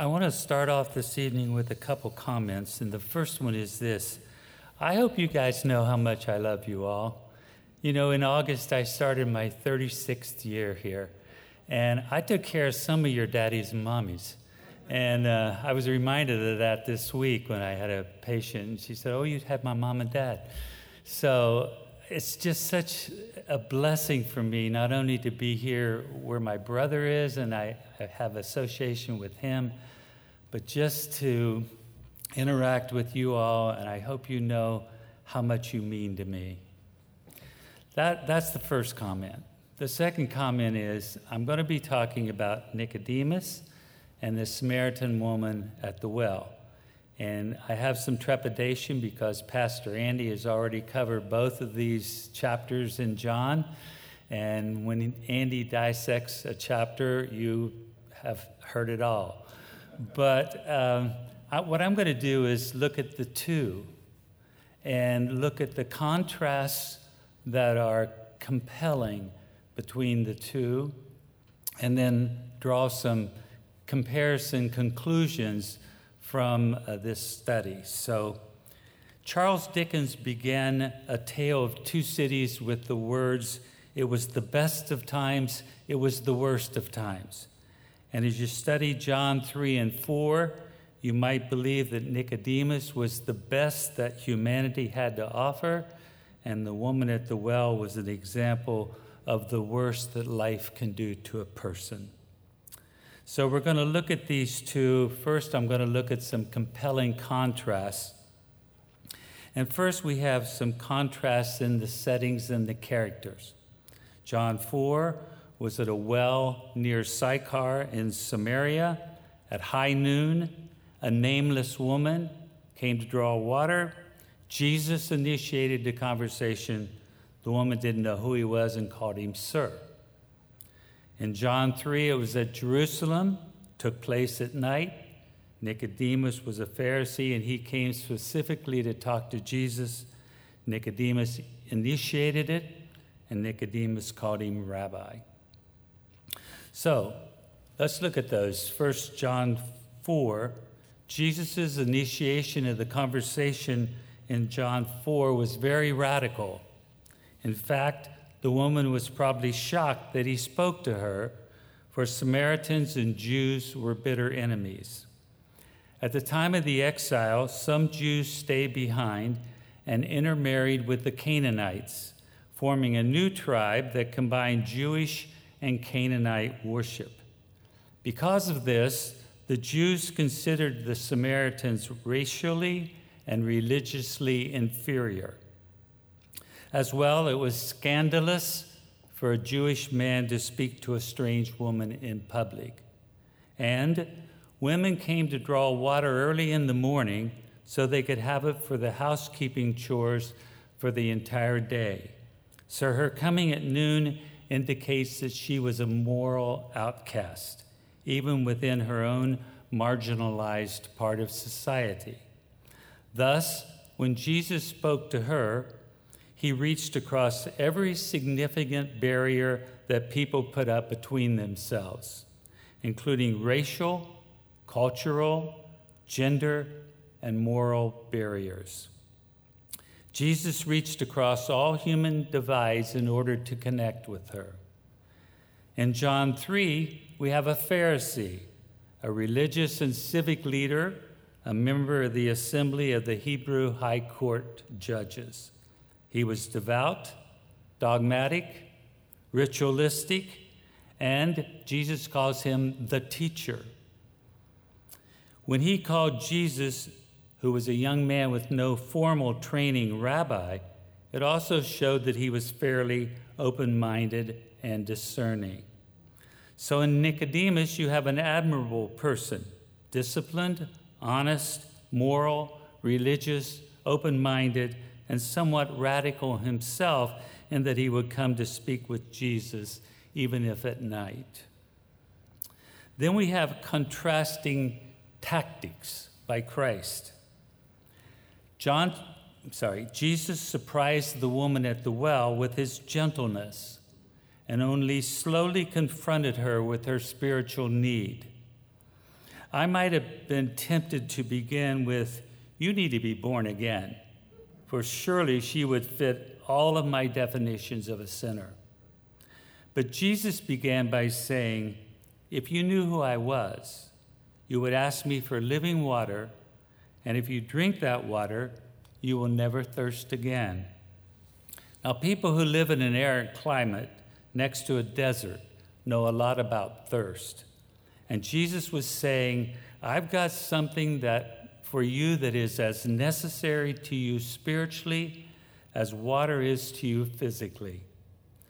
I want to start off this evening with a couple comments, and the first one is this. I hope you guys know how much I love you all. You know, in August, I started my 36th year here, and I took care of some of your daddies and mommies. And uh, I was reminded of that this week when I had a patient, and she said, Oh, you had my mom and dad. So it's just such a blessing for me not only to be here where my brother is and I, I have association with him, but just to interact with you all, and I hope you know how much you mean to me. That, that's the first comment. The second comment is I'm going to be talking about Nicodemus and the Samaritan woman at the well. And I have some trepidation because Pastor Andy has already covered both of these chapters in John. And when Andy dissects a chapter, you have heard it all. But um, I, what I'm going to do is look at the two and look at the contrasts that are compelling between the two, and then draw some comparison conclusions from uh, this study. So, Charles Dickens began A Tale of Two Cities with the words, It was the best of times, it was the worst of times. And as you study John 3 and 4, you might believe that Nicodemus was the best that humanity had to offer, and the woman at the well was an example of the worst that life can do to a person. So we're going to look at these two. First, I'm going to look at some compelling contrasts. And first, we have some contrasts in the settings and the characters. John 4 was at a well near Sychar in Samaria. At high noon, a nameless woman came to draw water. Jesus initiated the conversation. The woman didn't know who he was and called him sir. In John 3, it was at Jerusalem, took place at night. Nicodemus was a Pharisee and he came specifically to talk to Jesus. Nicodemus initiated it, and Nicodemus called him rabbi. So let's look at those. First John 4, Jesus' initiation of the conversation in John 4 was very radical. In fact, the woman was probably shocked that he spoke to her, for Samaritans and Jews were bitter enemies. At the time of the exile, some Jews stayed behind and intermarried with the Canaanites, forming a new tribe that combined Jewish and Canaanite worship. Because of this, the Jews considered the Samaritans racially and religiously inferior. As well, it was scandalous for a Jewish man to speak to a strange woman in public. And women came to draw water early in the morning so they could have it for the housekeeping chores for the entire day. So her coming at noon indicates that she was a moral outcast, even within her own marginalized part of society. Thus, when Jesus spoke to her, he reached across every significant barrier that people put up between themselves, including racial, cultural, gender, and moral barriers. Jesus reached across all human divides in order to connect with her. In John 3, we have a Pharisee, a religious and civic leader, a member of the assembly of the Hebrew High Court judges. He was devout, dogmatic, ritualistic, and Jesus calls him the teacher. When he called Jesus, who was a young man with no formal training, rabbi, it also showed that he was fairly open minded and discerning. So in Nicodemus, you have an admirable person, disciplined, honest, moral, religious, open minded, and somewhat radical himself in that he would come to speak with Jesus, even if at night. Then we have contrasting tactics by Christ. John, sorry, Jesus surprised the woman at the well with his gentleness and only slowly confronted her with her spiritual need. I might have been tempted to begin with, You need to be born again, for surely she would fit all of my definitions of a sinner. But Jesus began by saying, If you knew who I was, you would ask me for living water, and if you drink that water, you will never thirst again. Now, people who live in an arid climate next to a desert know a lot about thirst. And Jesus was saying, I've got something that for you that is as necessary to you spiritually as water is to you physically,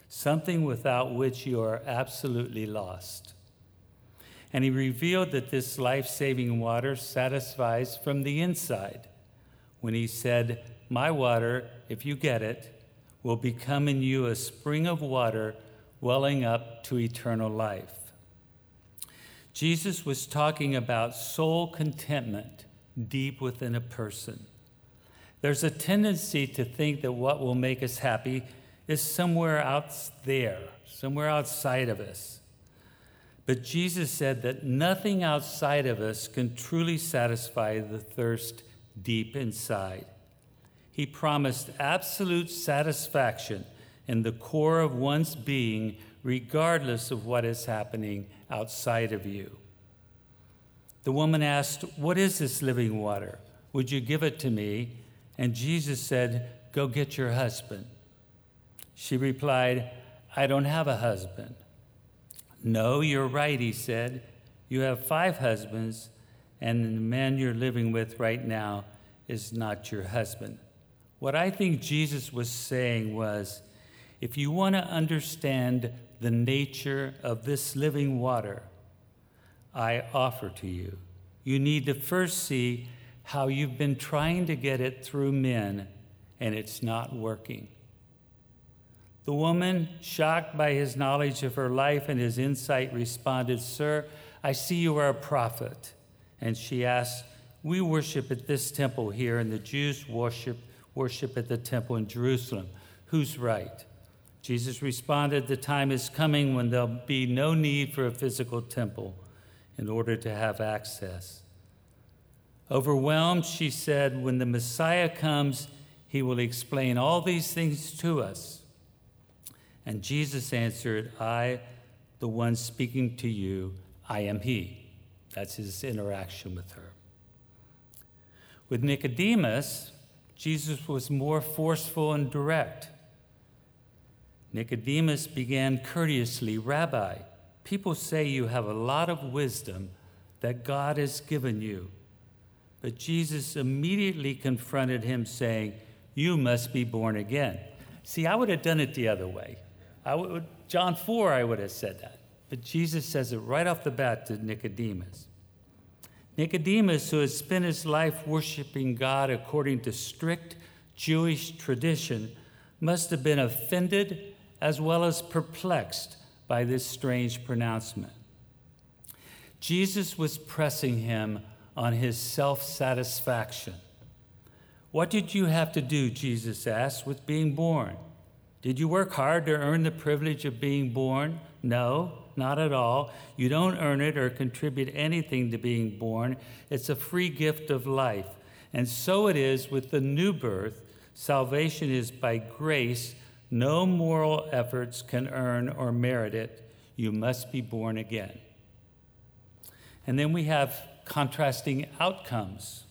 something without which you are absolutely lost. And he revealed that this life saving water satisfies from the inside when he said, My water, if you get it, will become in you a spring of water welling up to eternal life. Jesus was talking about soul contentment deep within a person. There's a tendency to think that what will make us happy is somewhere out there, somewhere outside of us. But Jesus said that nothing outside of us can truly satisfy the thirst deep inside. He promised absolute satisfaction in the core of one's being, regardless of what is happening outside of you. The woman asked, What is this living water? Would you give it to me? And Jesus said, Go get your husband. She replied, I don't have a husband. No, you're right, he said. You have five husbands, and the man you're living with right now is not your husband. What I think Jesus was saying was if you want to understand the nature of this living water I offer to you, you need to first see how you've been trying to get it through men and it's not working. The woman, shocked by his knowledge of her life and his insight, responded, Sir, I see you are a prophet. And she asked, We worship at this temple here, and the Jews worship, worship at the temple in Jerusalem. Who's right? Jesus responded, The time is coming when there'll be no need for a physical temple in order to have access. Overwhelmed, she said, When the Messiah comes, he will explain all these things to us. And Jesus answered, I, the one speaking to you, I am he. That's his interaction with her. With Nicodemus, Jesus was more forceful and direct. Nicodemus began courteously, Rabbi, people say you have a lot of wisdom that God has given you. But Jesus immediately confronted him, saying, You must be born again. See, I would have done it the other way. Would, John 4, I would have said that. But Jesus says it right off the bat to Nicodemus. Nicodemus, who has spent his life worshiping God according to strict Jewish tradition, must have been offended as well as perplexed by this strange pronouncement. Jesus was pressing him on his self satisfaction. What did you have to do, Jesus asked, with being born? Did you work hard to earn the privilege of being born? No, not at all. You don't earn it or contribute anything to being born. It's a free gift of life. And so it is with the new birth. Salvation is by grace. No moral efforts can earn or merit it. You must be born again. And then we have contrasting outcomes.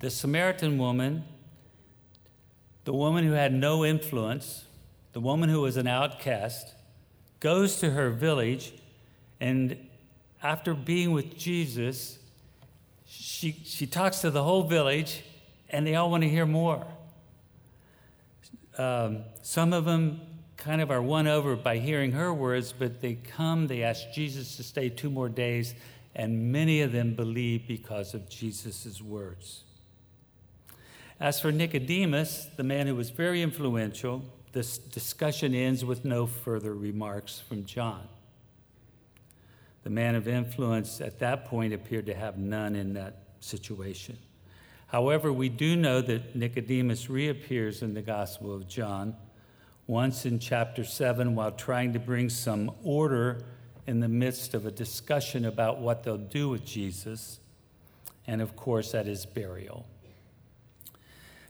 The Samaritan woman the woman who had no influence, the woman who was an outcast, goes to her village, and after being with Jesus, she, she talks to the whole village, and they all want to hear more. Um, some of them kind of are won over by hearing her words, but they come, they ask Jesus to stay two more days, and many of them believe because of Jesus' words. As for Nicodemus, the man who was very influential, this discussion ends with no further remarks from John. The man of influence at that point appeared to have none in that situation. However, we do know that Nicodemus reappears in the Gospel of John once in chapter 7 while trying to bring some order in the midst of a discussion about what they'll do with Jesus, and of course, at his burial.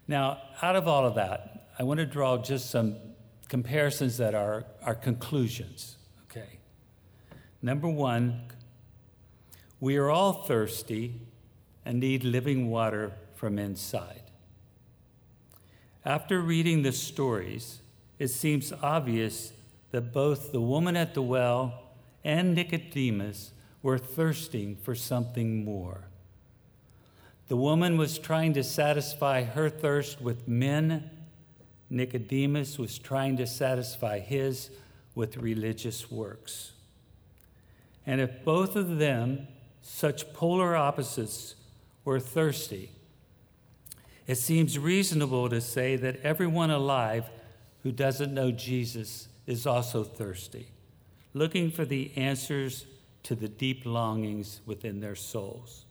Now, out of all of that, I want to draw just some comparisons that are, are conclusions. Okay. Number one, we are all thirsty and need living water from inside. After reading the stories, it seems obvious that both the woman at the well and Nicodemus were thirsting for something more. The woman was trying to satisfy her thirst with men. Nicodemus was trying to satisfy his with religious works. And if both of them, such polar opposites, were thirsty, it seems reasonable to say that everyone alive who doesn't know Jesus is also thirsty, looking for the answers to the deep longings within their souls.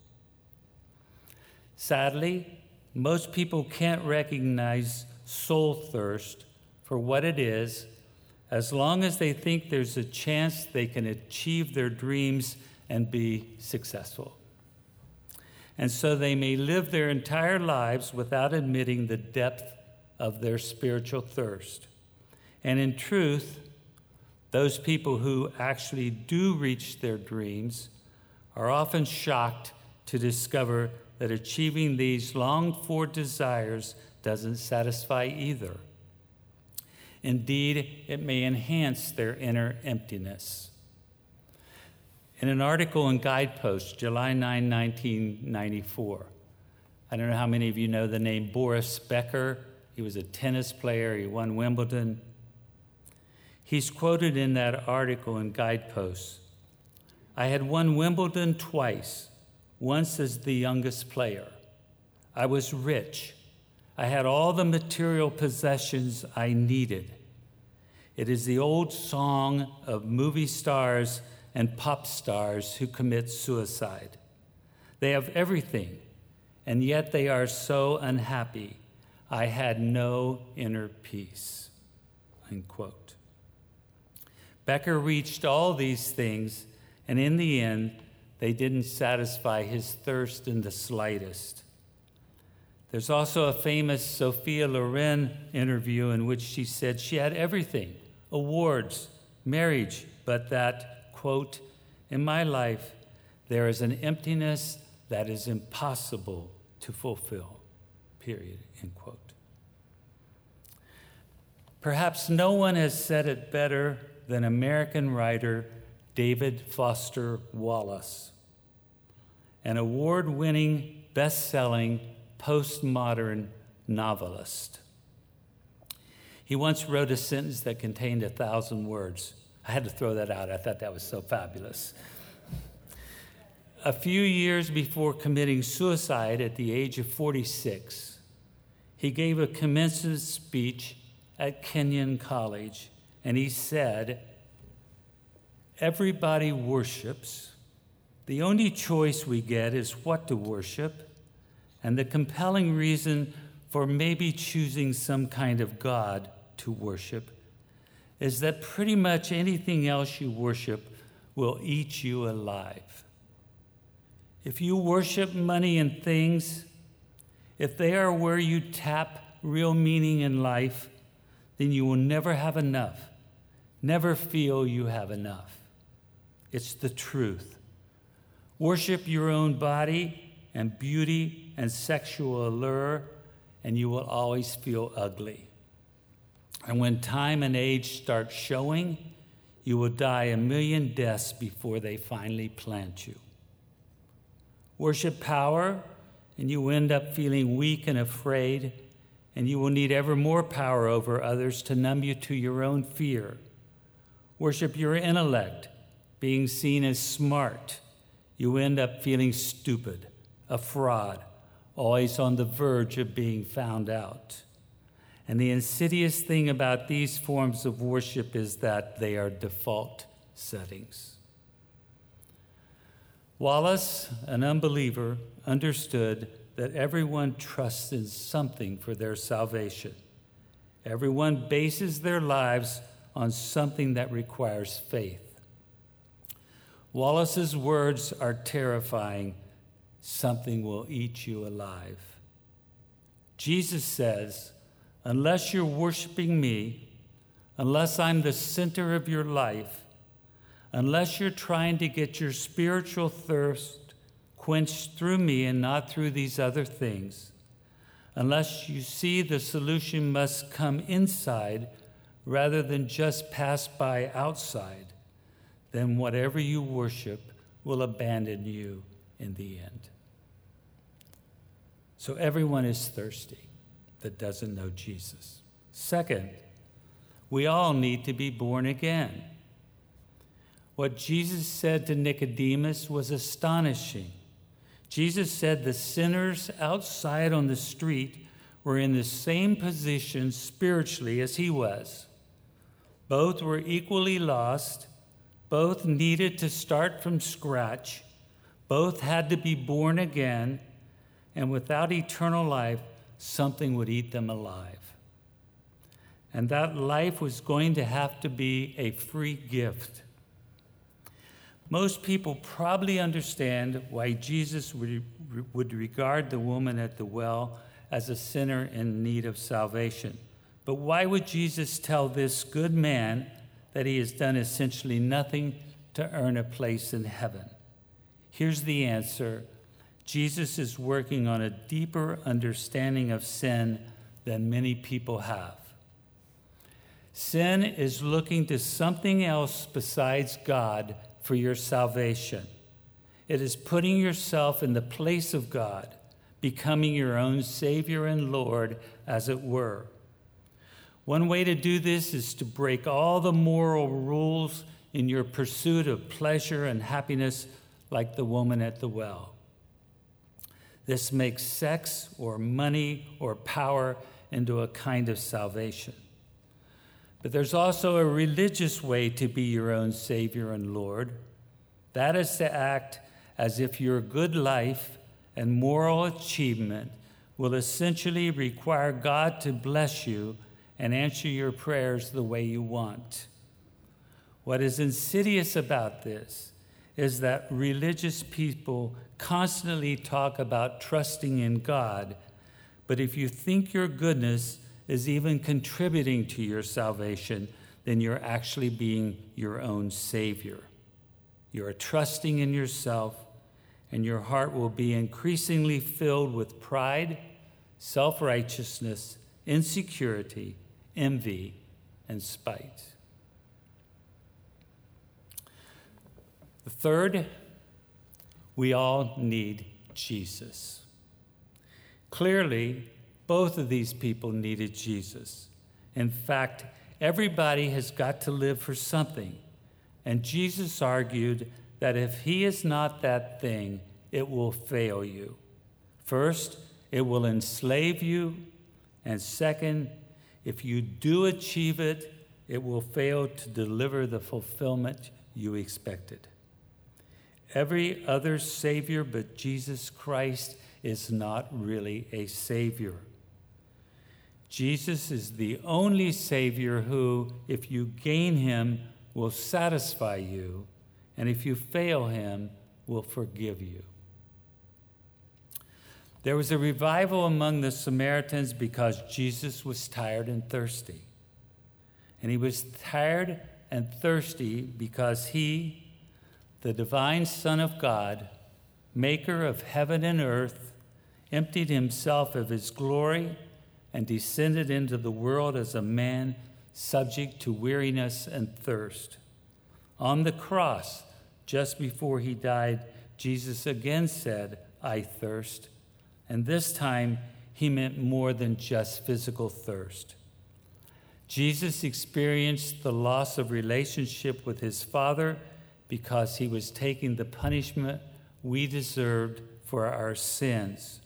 Sadly, most people can't recognize soul thirst for what it is as long as they think there's a chance they can achieve their dreams and be successful. And so they may live their entire lives without admitting the depth of their spiritual thirst. And in truth, those people who actually do reach their dreams are often shocked to discover that achieving these longed for desires doesn't satisfy either. Indeed, it may enhance their inner emptiness. In an article in Guidepost, July 9, 1994, I don't know how many of you know the name Boris Becker. He was a tennis player, he won Wimbledon. He's quoted in that article in Guideposts I had won Wimbledon twice, once as the youngest player. I was rich. I had all the material possessions I needed. It is the old song of movie stars and pop stars who commit suicide. They have everything, and yet they are so unhappy. I had no inner peace. Unquote. Becker reached all these things, and in the end, they didn't satisfy his thirst in the slightest. There's also a famous Sophia Loren interview in which she said she had everything awards, marriage, but that, quote, in my life, there is an emptiness that is impossible to fulfill, period, end quote. Perhaps no one has said it better than American writer David Foster Wallace an award winning, best selling, postmodern novelist. He once wrote a sentence that contained a thousand words. I had to throw that out. I thought that was so fabulous. A few years before committing suicide at the age of 46, he gave a commencement speech at Kenyon College, and he said, Everybody worships the only choice we get is what to worship, and the compelling reason for maybe choosing some kind of God to worship is that pretty much anything else you worship will eat you alive. If you worship money and things, if they are where you tap real meaning in life, then you will never have enough, never feel you have enough. It's the truth. Worship your own body and beauty and sexual allure, and you will always feel ugly. And when time and age start showing, you will die a million deaths before they finally plant you. Worship power, and you end up feeling weak and afraid, and you will need ever more power over others to numb you to your own fear. Worship your intellect, being seen as smart you end up feeling stupid, a fraud, always on the verge of being found out. And the insidious thing about these forms of worship is that they are default settings. Wallace, an unbeliever, understood that everyone trusts in something for their salvation. Everyone bases their lives on something that requires faith. Wallace's words are terrifying something will eat you alive. Jesus says, unless you're worshiping me, unless I'm the center of your life, unless you're trying to get your spiritual thirst quenched through me and not through these other things, unless you see the solution must come inside rather than just pass by outside, then whatever you worship will abandon you in the end. So everyone is thirsty that doesn't know Jesus. Second, we all need to be born again. What Jesus said to Nicodemus was astonishing. Jesus said the sinners outside on the street were in the same position spiritually as he was. Both were equally lost, both needed to start from scratch, both had to be born again, and without eternal life, something would eat them alive. And that life was going to have to be a free gift. Most people probably understand why Jesus would, regard the woman at the well as a sinner in need of salvation. But why would Jesus tell this good man that he has done essentially nothing to earn a place in heaven? Here's the answer Jesus is working on a deeper understanding of sin than many people have. Sin is looking to something else besides God for your salvation. It is putting yourself in the place of God, becoming your own Savior and Lord, as it were. One way to do this is to break all the moral rules in your pursuit of pleasure and happiness, like the woman at the well. This makes sex or money or power into a kind of salvation. But there's also a religious way to be your own Savior and Lord. That is to act as if your good life and moral achievement will essentially require God to bless you and answer your prayers the way you want. What is insidious about this is that religious people constantly talk about trusting in God, but if you think your goodness is even contributing to your salvation, then you're actually being your own Savior. You are trusting in yourself, and your heart will be increasingly filled with pride, self righteousness, insecurity, envy, and spite. The third, we all need Jesus. Clearly, both of these people needed Jesus. In fact, everybody has got to live for something. And Jesus argued that if he is not that thing, it will fail you. First, it will enslave you. And second, if you do achieve it, it will fail to deliver the fulfillment you expected. Every other Savior but Jesus Christ is not really a Savior. Jesus is the only Savior who, if you gain him, will satisfy you, and if you fail him, will forgive you. There was a revival among the Samaritans because Jesus was tired and thirsty. And he was tired and thirsty because he, the divine Son of God, maker of heaven and earth, emptied himself of his glory and descended into the world as a man subject to weariness and thirst. On the cross, just before he died, Jesus again said, I thirst. And this time, he meant more than just physical thirst. Jesus experienced the loss of relationship with his Father because he was taking the punishment we deserved for our sins.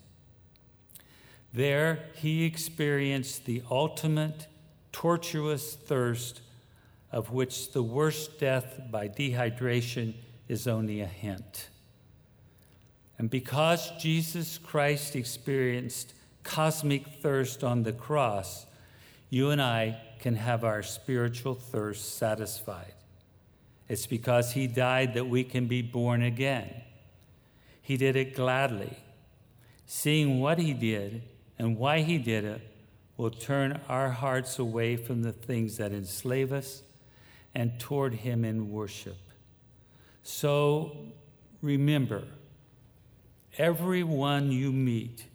There, he experienced the ultimate tortuous thirst of which the worst death by dehydration is only a hint. And because Jesus Christ experienced cosmic thirst on the cross, you and I can have our spiritual thirst satisfied. It's because he died that we can be born again. He did it gladly. Seeing what he did and why he did it will turn our hearts away from the things that enslave us and toward him in worship. So remember, everyone you meet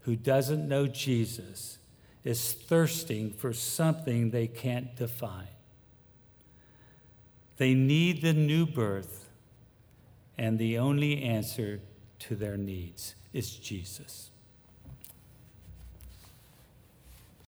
who doesn't know Jesus is thirsting for something they can't define. They need the new birth, and the only answer to their needs is Jesus.